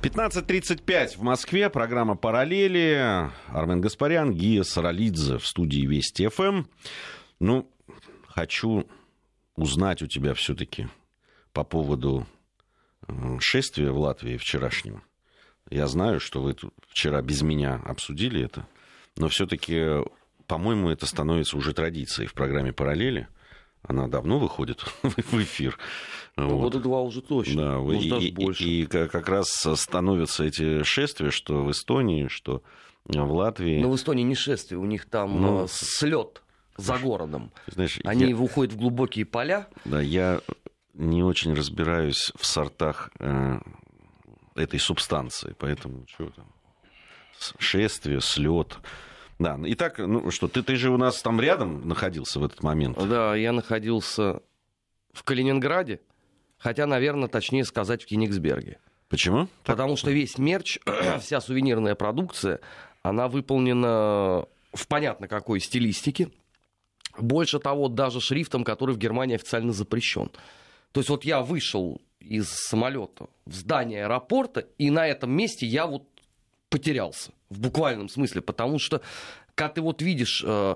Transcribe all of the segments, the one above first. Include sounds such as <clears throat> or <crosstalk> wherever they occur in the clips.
15.35 в Москве. Программа «Параллели». Армен Гаспарян, Гия Саралидзе в студии Вести ФМ. Ну, хочу узнать у тебя все-таки по поводу шествия в Латвии вчерашнего. Я знаю, что вы вчера без меня обсудили это, но все-таки, по-моему, это становится уже традицией в программе «Параллели». Она давно выходит <laughs> в эфир. Ну, вот. Года два уже точно. Да, Может, и, даже больше. И, и как раз становятся эти шествия, что в Эстонии, что в Латвии. Но в Эстонии не шествие, у них там ну, э, слет за городом. Знаешь, Они я... выходят в глубокие поля. Да, я не очень разбираюсь в сортах э, этой субстанции, поэтому что там, шествие, слет. Да, итак, ну что, ты, ты же у нас там рядом находился в этот момент? Да, я находился в Калининграде. Хотя, наверное, точнее сказать, в Кенигсберге. Почему? Потому что весь мерч, <clears throat> вся сувенирная продукция, она выполнена в понятно какой стилистике. Больше того, даже шрифтом, который в Германии официально запрещен. То есть вот я вышел из самолета в здание аэропорта, и на этом месте я вот потерялся в буквальном смысле, потому что, когда ты вот видишь э,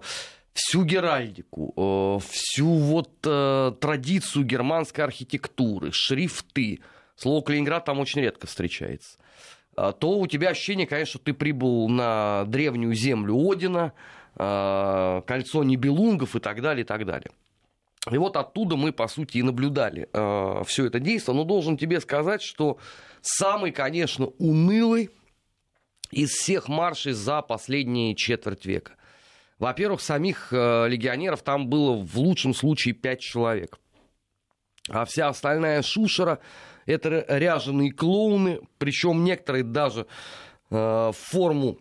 всю геральдику, э, всю вот э, традицию германской архитектуры, шрифты. Слово Калининград там очень редко встречается. То у тебя ощущение, конечно, что ты прибыл на древнюю землю Одина, кольцо Нибелунгов и так далее, и так далее. И вот оттуда мы, по сути, и наблюдали все это действие. Но должен тебе сказать, что самый, конечно, унылый из всех маршей за последние четверть века. Во-первых, самих э, легионеров там было в лучшем случае 5 человек. А вся остальная шушера – это ряженые клоуны, причем некоторые даже э, форму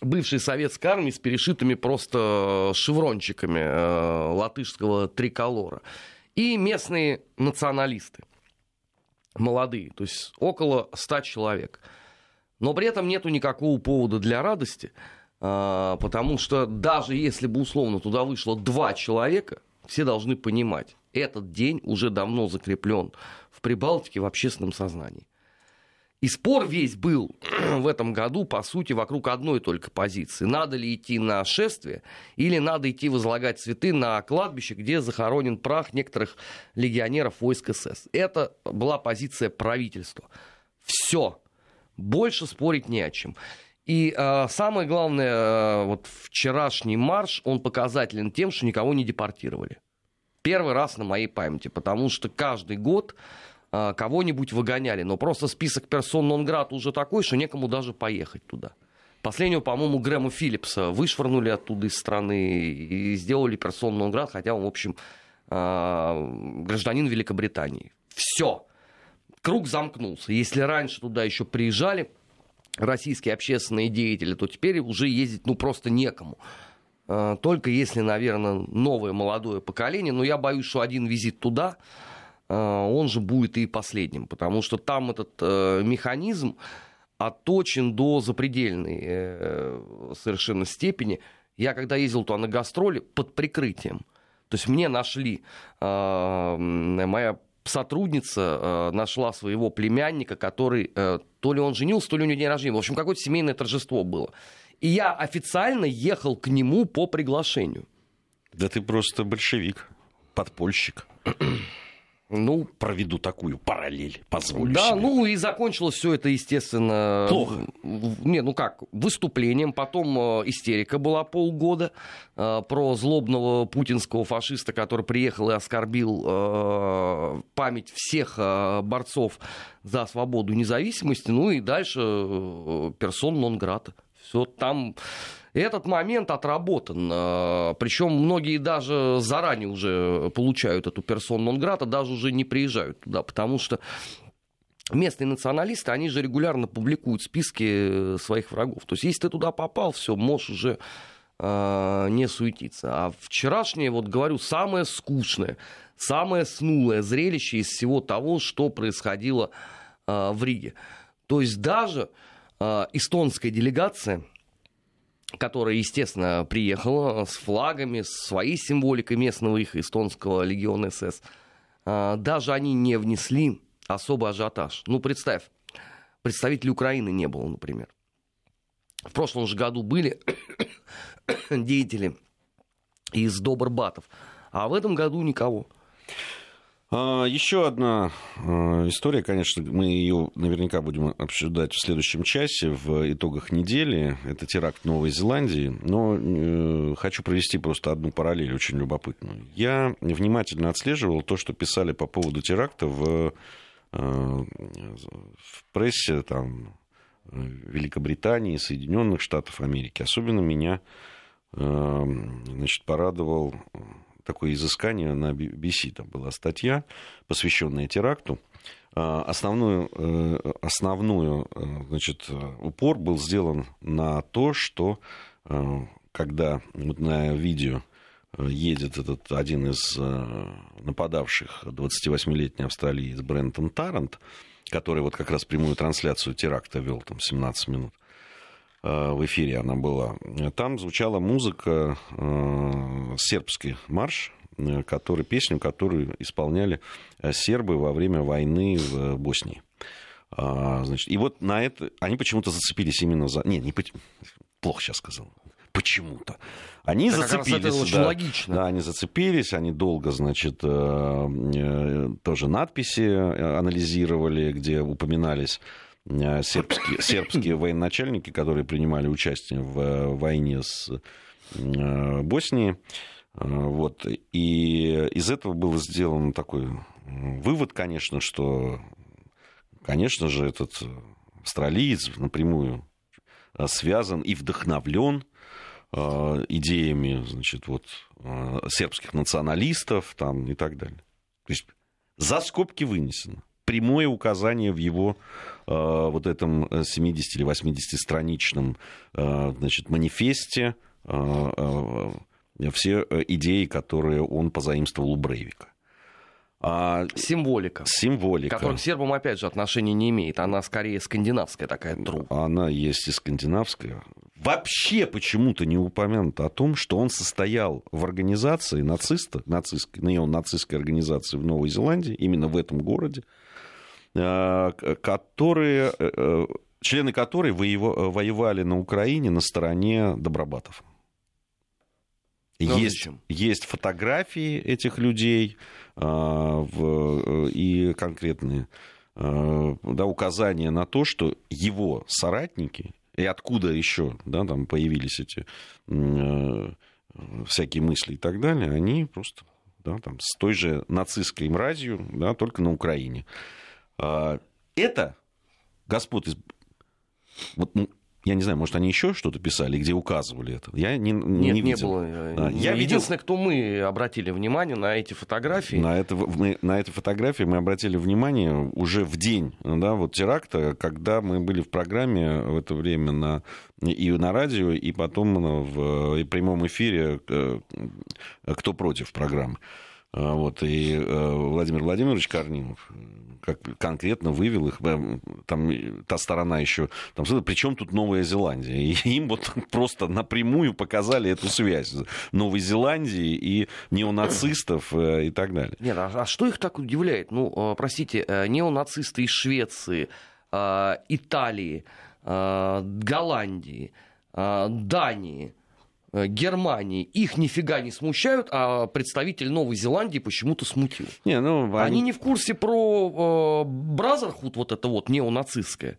бывшей советской армии с перешитыми просто шеврончиками э, латышского триколора. И местные националисты, молодые, то есть около 100 человек. Но при этом нету никакого повода для радости – а, потому что даже если бы условно туда вышло два человека, все должны понимать, этот день уже давно закреплен в Прибалтике в общественном сознании. И спор весь был <clears throat> в этом году, по сути, вокруг одной только позиции. Надо ли идти на шествие или надо идти возлагать цветы на кладбище, где захоронен прах некоторых легионеров войск СС. Это была позиция правительства. Все. Больше спорить не о чем. И э, самое главное, э, вот вчерашний марш, он показателен тем, что никого не депортировали. Первый раз на моей памяти, потому что каждый год э, кого-нибудь выгоняли. Но просто список персон нон уже такой, что некому даже поехать туда. Последнего, по-моему, Грэма Филлипса вышвырнули оттуда из страны и сделали персон нон хотя он, в общем, э, гражданин Великобритании. Все. Круг замкнулся. Если раньше туда еще приезжали российские общественные деятели, то теперь уже ездить ну просто некому. А, только если, наверное, новое молодое поколение, но я боюсь, что один визит туда, а, он же будет и последним, потому что там этот э, механизм отточен до запредельной э, совершенно степени. Я когда ездил туда на гастроли под прикрытием, то есть мне нашли, а, моя сотрудница э, нашла своего племянника, который э, то ли он женился, то ли у него день рождения. В общем, какое-то семейное торжество было. И я официально ехал к нему по приглашению. Да ты просто большевик, подпольщик. Ну, проведу такую параллель, позволю Да, себе. ну и закончилось все это, естественно... Плохо. Не, ну как, выступлением, потом э, истерика была полгода э, про злобного путинского фашиста, который приехал и оскорбил э, память всех борцов за свободу и независимость, ну и дальше персон нон-грата. Все там этот момент отработан. А, Причем многие даже заранее уже получают эту персону нон даже уже не приезжают туда, потому что местные националисты, они же регулярно публикуют списки своих врагов. То есть, если ты туда попал, все, можешь уже э, не суетиться. А вчерашнее, вот говорю, самое скучное, самое снулое зрелище из всего того, что происходило э, в Риге. То есть, даже э, эстонская делегация которая, естественно, приехала с флагами, с своей символикой местного их эстонского легиона СС, а, даже они не внесли особый ажиотаж. Ну, представь, представителей Украины не было, например. В прошлом же году были <coughs> деятели из Добрбатов, а в этом году никого. А, еще одна а, история, конечно, мы ее наверняка будем обсуждать в следующем часе в итогах недели. Это теракт в Новой Зеландии. Но э, хочу провести просто одну параллель очень любопытную. Я внимательно отслеживал то, что писали по поводу теракта в, э, в прессе там, Великобритании, Соединенных Штатов Америки. Особенно меня э, значит, порадовал такое изыскание на BBC. Там была статья, посвященная теракту. А, основную, э, основную э, значит, упор был сделан на то, что когда вот на видео едет этот один из нападавших, 28-летний австралиец Брентон Тарант, который вот как раз прямую трансляцию теракта вел, там 17 минут э, в эфире она была. Там звучала музыка, э, сербский марш, э, который, песню, которую исполняли сербы во время войны в Боснии. А, значит, и вот на это они почему-то зацепились именно за... Не, не плохо сейчас сказал почему-то. Они так зацепились. это очень да, логично. Да, они зацепились, они долго, значит, э, э, тоже надписи э, анализировали, где упоминались сербские, <coughs> сербские военачальники, которые принимали участие в войне с Боснией. Вот. И из этого был сделан такой вывод, конечно, что, конечно же, этот австралиец напрямую связан и вдохновлен Э, идеями значит, вот, э, сербских националистов там, и так далее. То есть за скобки вынесено. Прямое указание в его э, вот этом 70 или 80 страничном значит, манифесте все идеи, которые он позаимствовал у Брейвика. А, символика. Символика. Которая к сербам, опять же, отношения не имеет. Она скорее скандинавская такая труба. Она есть и скандинавская. Вообще почему-то не упомянуто о том, что он состоял в организации нациста, нацистской, неонацистской организации в Новой Зеландии, именно в этом городе, э, которые, э, э, члены которой воевали на Украине на стороне добробатов. Есть, есть фотографии этих людей, а, в, и конкретные а, да, указания на то, что его соратники, и откуда еще да, там появились эти э, всякие мысли и так далее, они просто да, там, с той же нацистской мразью, да, только на Украине. А, это господ из... Вот, ну, я не знаю, может, они еще что-то писали, где указывали это. Я не, не, Нет, не видел. было. А, я Единственное, видел... кто мы обратили внимание на эти фотографии. На, это, мы, на эти фотографии мы обратили внимание уже в день да, вот, теракта, когда мы были в программе в это время на, и на радио, и потом в и прямом эфире э, «Кто против» программы. А, вот, и э, Владимир Владимирович Корнилов как конкретно вывел их, там та сторона еще, там, при чем тут Новая Зеландия? И <laughs> им вот <laughs> просто напрямую показали эту связь Новой Зеландии и неонацистов э, и так далее. Нет, а, а что их так удивляет? Ну, э, простите, неонацисты из Швеции, Италии, Голландии, Дании – Германии их нифига не смущают, а представитель Новой Зеландии почему-то смутил. Не, ну, они... они не в курсе про э, Бразерхуд, вот это вот неонацистское.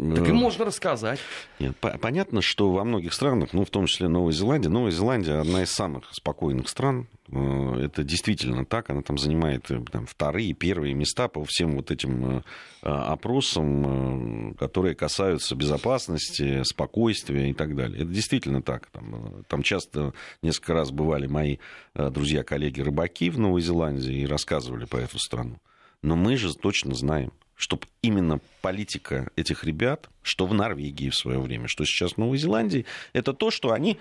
Так им можно рассказать. Нет, понятно, что во многих странах, ну, в том числе Новая Зеландия, Новая Зеландия одна из самых спокойных стран. Э, это действительно так. Она там занимает э, там, вторые, первые места по всем вот этим э, опросам, которые касаются безопасности, спокойствия и так далее. Это действительно так. Там, там часто несколько раз бывали мои друзья-коллеги рыбаки в Новой Зеландии и рассказывали по эту страну. Но мы же точно знаем, чтобы именно политика этих ребят, что в Норвегии в свое время, что сейчас в Новой Зеландии, это то, что они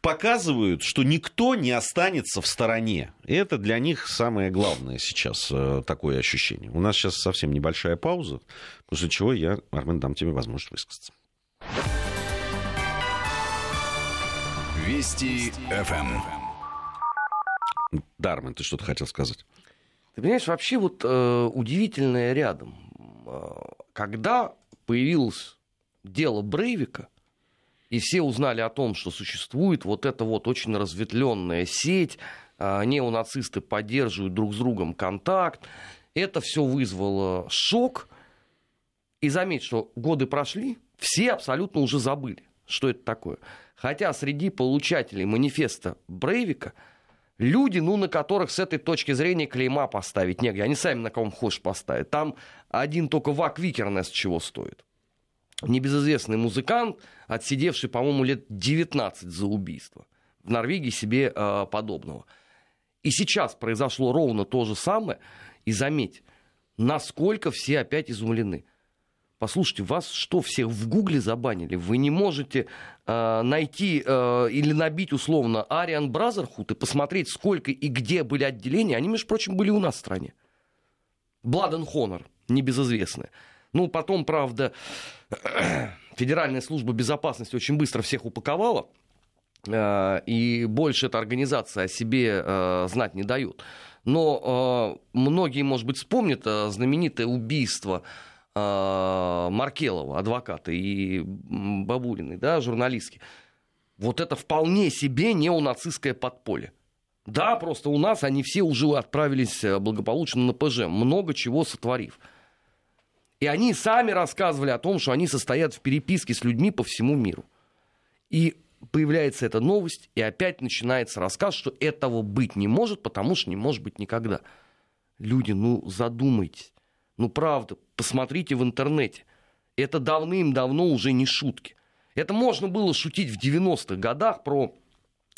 показывают, что никто не останется в стороне. И это для них самое главное сейчас э, такое ощущение. У нас сейчас совсем небольшая пауза, после чего я, Армен, дам тебе возможность высказаться. Вести ФМ. Дармен, ты что-то хотел сказать? Ты понимаешь, вообще вот э, удивительное рядом. Э, когда появилось дело Брейвика, и все узнали о том, что существует вот эта вот очень разветвленная сеть, а, неонацисты поддерживают друг с другом контакт, это все вызвало шок. И заметь, что годы прошли, все абсолютно уже забыли, что это такое. Хотя среди получателей манифеста Брейвика люди, ну, на которых с этой точки зрения клейма поставить негде. Они сами на ком хочешь поставить. Там один только Вак Викернес чего стоит. Небезызвестный музыкант, отсидевший, по-моему, лет 19 за убийство. В Норвегии себе э, подобного. И сейчас произошло ровно то же самое. И заметь, насколько все опять изумлены. Послушайте, вас что, всех в Гугле забанили? Вы не можете э, найти э, или набить условно Ариан Бразерхуд и посмотреть, сколько и где были отделения. Они, между прочим, были у нас в стране. Blood and Honor, небезызвестные. Ну, потом, правда, <clears throat> Федеральная служба безопасности очень быстро всех упаковала, э, и больше эта организация о себе э, знать не дает. Но э, многие, может быть, вспомнят знаменитое убийство Маркелова, адвоката, и Бабулиной, да, журналистки. Вот это вполне себе неонацистское подполье. Да, просто у нас они все уже отправились благополучно на ПЖ, много чего сотворив. И они сами рассказывали о том, что они состоят в переписке с людьми по всему миру. И появляется эта новость, и опять начинается рассказ, что этого быть не может, потому что не может быть никогда. Люди, ну задумайтесь. Ну правда, посмотрите в интернете. Это давным-давно уже не шутки. Это можно было шутить в 90-х годах про,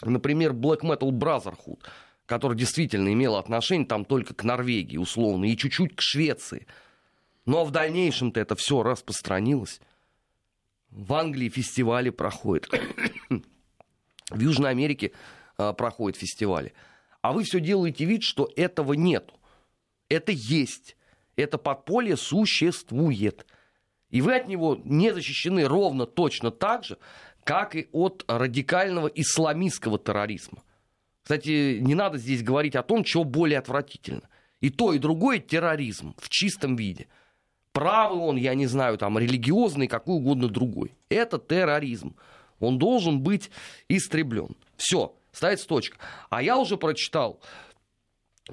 например, Black Metal Brotherhood, который действительно имел отношение там только к Норвегии, условно, и чуть-чуть к Швеции. Но в дальнейшем-то это все распространилось. В Англии фестивали проходят. В Южной Америке а, проходят фестивали. А вы все делаете вид, что этого нет. Это есть. Это подполье существует. И вы от него не защищены ровно точно так же, как и от радикального исламистского терроризма. Кстати, не надо здесь говорить о том, что более отвратительно. И то, и другое терроризм в чистом виде. Правый он, я не знаю, там, религиозный, какой угодно другой. Это терроризм он должен быть истреблен. Все, ставится точка. А я уже прочитал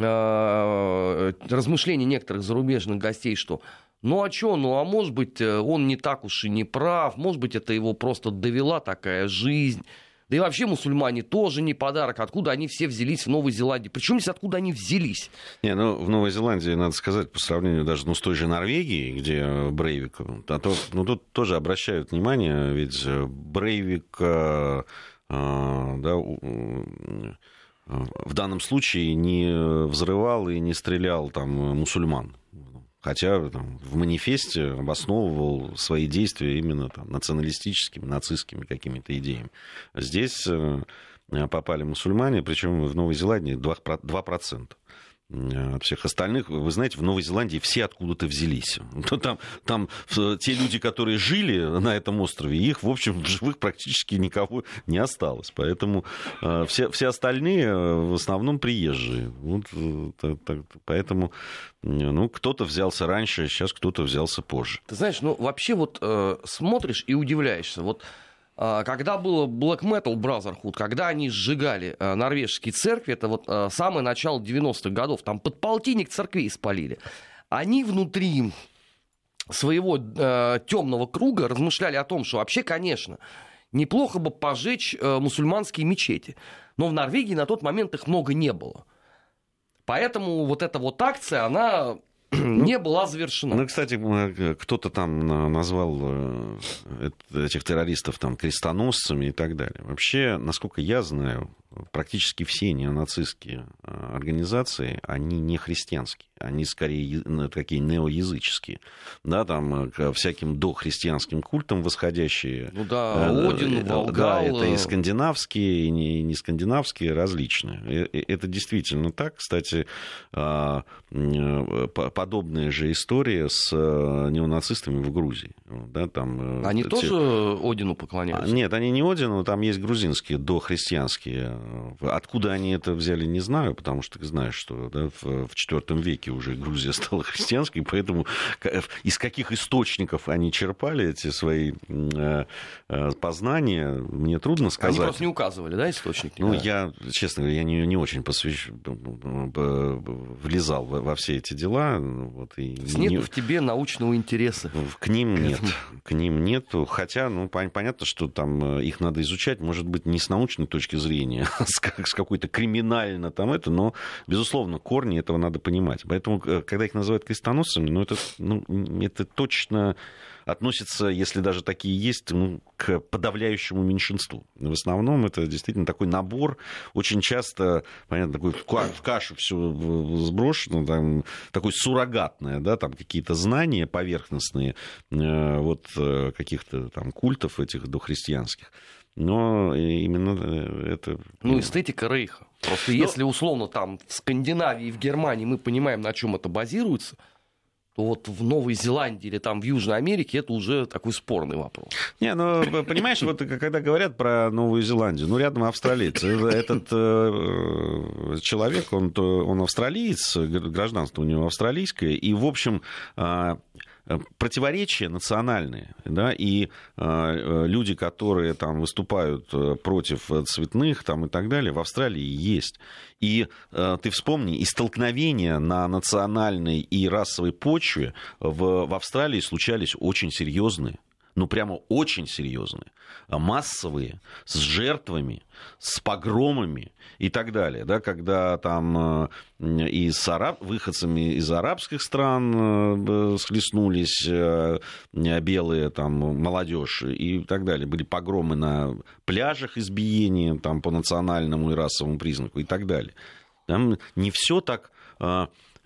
э, размышления некоторых зарубежных гостей, что ну а что, ну а может быть э, он не так уж и не прав, может быть это его просто довела такая жизнь. Да и вообще мусульмане тоже не подарок. Откуда они все взялись в Новой Зеландии? Причем здесь откуда они взялись? Не, ну, в Новой Зеландии, надо сказать, по сравнению даже ну, с той же Норвегией, где Брейвик, а то, ну, тут тоже обращают внимание, ведь Брейвик, э, э, да, в данном случае не взрывал и не стрелял там мусульман. Хотя там, в манифесте обосновывал свои действия именно там, националистическими, нацистскими какими-то идеями. Здесь э, попали мусульмане, причем в Новой Зеландии 2%. 2% от всех остальных. Вы знаете, в Новой Зеландии все откуда-то взялись. <laughs> Ну, там, там те люди, которые жили на этом острове, их, в общем, в живых практически никого не осталось. Поэтому э, все, все остальные э, в основном приезжие. Вот, э, поэтому ну, кто-то взялся раньше, сейчас кто-то взялся позже. Ты знаешь, ну, вообще вот э, смотришь и удивляешься. Вот когда было Black Metal Brotherhood, когда они сжигали а, норвежские церкви, это вот а, самое начало 90-х годов, там под полтинник церквей спалили, они внутри своего э, темного круга размышляли о том, что вообще, конечно, неплохо бы пожечь э, мусульманские мечети. Но в Норвегии на тот момент их много не было. Поэтому вот эта вот акция, она <clears throat> ну, не была завершена. Ну, кстати, э, кто-то там назвал э, этих террористов там крестоносцами и так далее. Вообще, насколько я знаю, практически все неонацистские э, организации, они не христианские они скорее такие неоязыческие, да, там э, к всяким дохристианским культам восходящие. Ну да, э, Один, Волгал. Да, это и скандинавские, и не, не скандинавские, различные. Это действительно так. Кстати, а, подобная же история с неонацистами в Грузии. Да, там, они те... тоже Одину поклоняются? Нет, они не Одину, там есть грузинские дохристианские Откуда они это взяли, не знаю, потому что ты знаешь, что да, в, IV веке уже Грузия стала <laughs> христианской, поэтому из каких источников они черпали эти свои познания, мне трудно сказать. Они просто не указывали, да, источники? Ну, я, честно говоря, я не, не очень посвящ... влезал во, во все эти дела. Вот, и нет не... в тебе научного интереса. К ним нет. К ним нет. Хотя, ну, понятно, что там э, их надо изучать, может быть, не с научной точки зрения, <laughs> с, с какой-то криминально там это, но, безусловно, корни этого надо понимать. Поэтому, э, когда их называют крестоносцами, ну, это, ну, это точно относится, если даже такие есть, ну, к подавляющему меньшинству. В основном это действительно такой набор, очень часто, понятно, такой в кашу все сброшено, там, такой суррогатное, да, там какие-то знания поверхностные, э, вот э, каких-то там культов этих дохристианских. Но именно э, это... Ну, эстетика Рейха. Просто Но... если условно там в Скандинавии, в Германии мы понимаем, на чем это базируется, то вот в Новой Зеландии или там в Южной Америке это уже такой спорный вопрос. Не, ну, понимаешь, вот когда говорят про Новую Зеландию, ну, рядом австралиец. Этот э, человек, он, он австралиец, гражданство у него австралийское, и, в общем, э, противоречия национальные, да, и э, люди, которые там выступают э, против цветных там, и так далее, в Австралии есть. И э, ты вспомни, и столкновения на национальной и расовой почве в, в Австралии случались очень серьезные ну прямо очень серьезные, массовые, с жертвами, с погромами и так далее, да, когда там э, и с араб, выходцами из арабских стран э, схлестнулись э, белые там молодежь и так далее, были погромы на пляжах избиения там по национальному и расовому признаку и так далее. Там не все так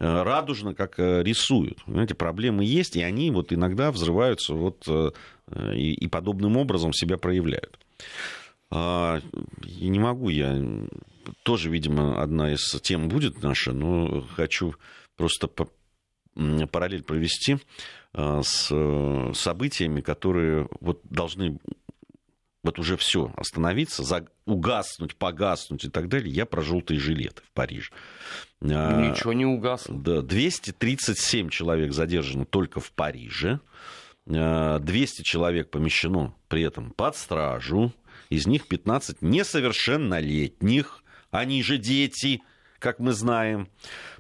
радужно, как рисуют. Знаете, проблемы есть, и они вот иногда взрываются вот и, и подобным образом себя проявляют. А, и не могу я, тоже, видимо, одна из тем будет наша, но хочу просто параллель провести а, с событиями, которые вот должны вот уже все остановиться, за, угаснуть, погаснуть и так далее. Я про желтые жилеты в Париже. А, Ничего не угасло. Да, 237 человек задержано только в Париже. 200 э, человек помещено при этом под стражу, из них 15 несовершеннолетних, они же дети, как мы знаем.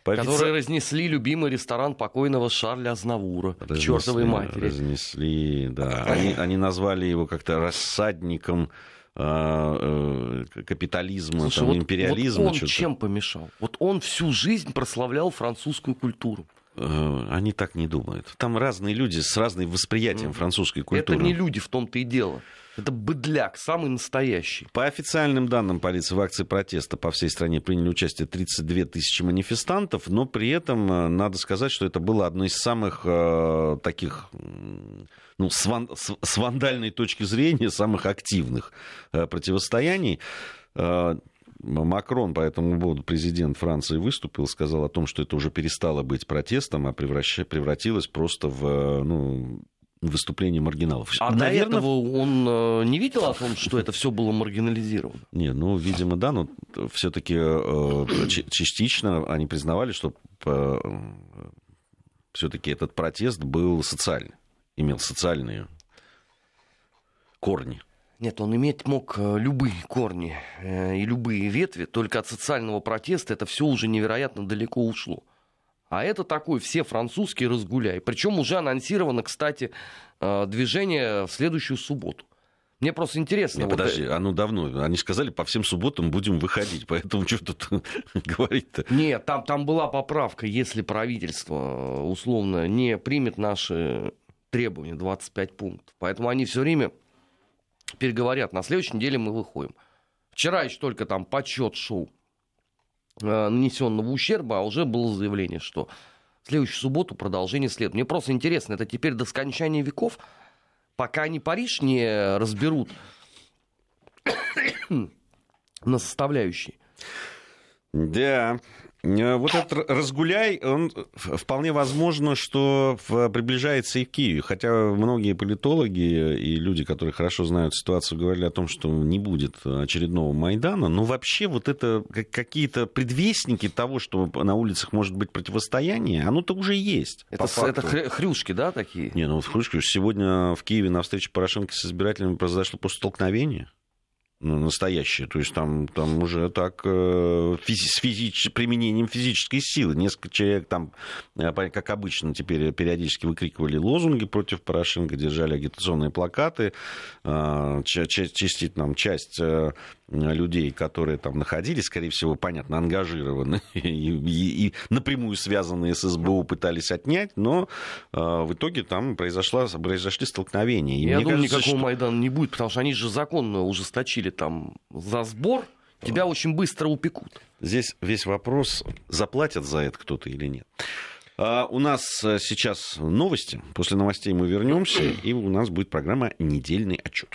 По Которые офици... разнесли любимый ресторан покойного Шарля Азнавура разнесли, к чертовой матери. Разнесли, да. <laughs> Они, они назвали его как-то рассадником э, э, капитализма, Слушай, там, вот, империализма. Вот он чем помешал? Вот он всю жизнь прославлял французскую культуру. Э, они так не думают. Там разные люди с разным восприятием французской культуры. Это не люди в том-то и дело. Это быдляк, самый настоящий. По официальным данным полиции в акции протеста по всей стране приняли участие 32 тысячи манифестантов, но при этом э, надо сказать, что это было одно из самых э, таких, ну, с, ван, с, с вандальной точки зрения, самых активных э, противостояний. Э, Макрон по этому поводу, президент Франции, выступил, сказал о том, что это уже перестало быть протестом, а превратилось просто в ну, выступление маргиналов. А Наверное... до этого он э, не видел о том, что это все было маргинализировано? Не, ну, видимо, да, но все-таки э, частично они признавали, что э, все-таки этот протест был социальный, имел социальные корни. Нет, он иметь мог любые корни и любые ветви, только от социального протеста это все уже невероятно далеко ушло. А это такой все французский разгуляй. Причем уже анонсировано, кстати, э, движение в следующую субботу. Мне просто интересно. Не, вот подожди, это... оно давно. Они сказали, по всем субботам будем выходить. Поэтому что тут <laughs> говорить-то? Нет, там, там была поправка, если правительство условно не примет наши требования, 25 пунктов. Поэтому они все время переговорят. На следующей неделе мы выходим. Вчера еще только там подсчет шел э, нанесенного ущерба, а уже было заявление, что в следующую субботу продолжение следует. Мне просто интересно, это теперь до скончания веков, пока они Париж не разберут <coughs> на составляющие. Да, Э, вот этот разгуляй, он вполне возможно, что приближается и в Киеве. Хотя многие политологи и люди, которые хорошо знают ситуацию, говорили о том, что не будет очередного Майдана. Но вообще вот это какие-то предвестники того, что на улицах может быть противостояние, оно-то уже есть. Это, это хрюшки, да, такие? Не, ну хрюшки. Сегодня в Киеве на встрече Порошенко с избирателями произошло просто столкновение ну, настоящее. То есть там, там уже так э, физи- с физич- применением физической силы. Несколько человек там, э, как обычно, теперь периодически выкрикивали лозунги против Порошенко, держали агитационные плакаты. Э, часть, там, часть людей, которые там находились, скорее всего, понятно, ангажированы <laughs> и, и, и напрямую связанные с СБУ пытались отнять, но э, в итоге там произошло, произошли столкновения. И Я думаю, кажется, никакого что... Майдана не будет, потому что они же законно ужесточили там за сбор, тебя очень быстро упекут. Здесь весь вопрос, заплатят за это кто-то или нет. А у нас э, сейчас новости. После новостей мы вернемся, и у нас будет программа «Недельный отчет».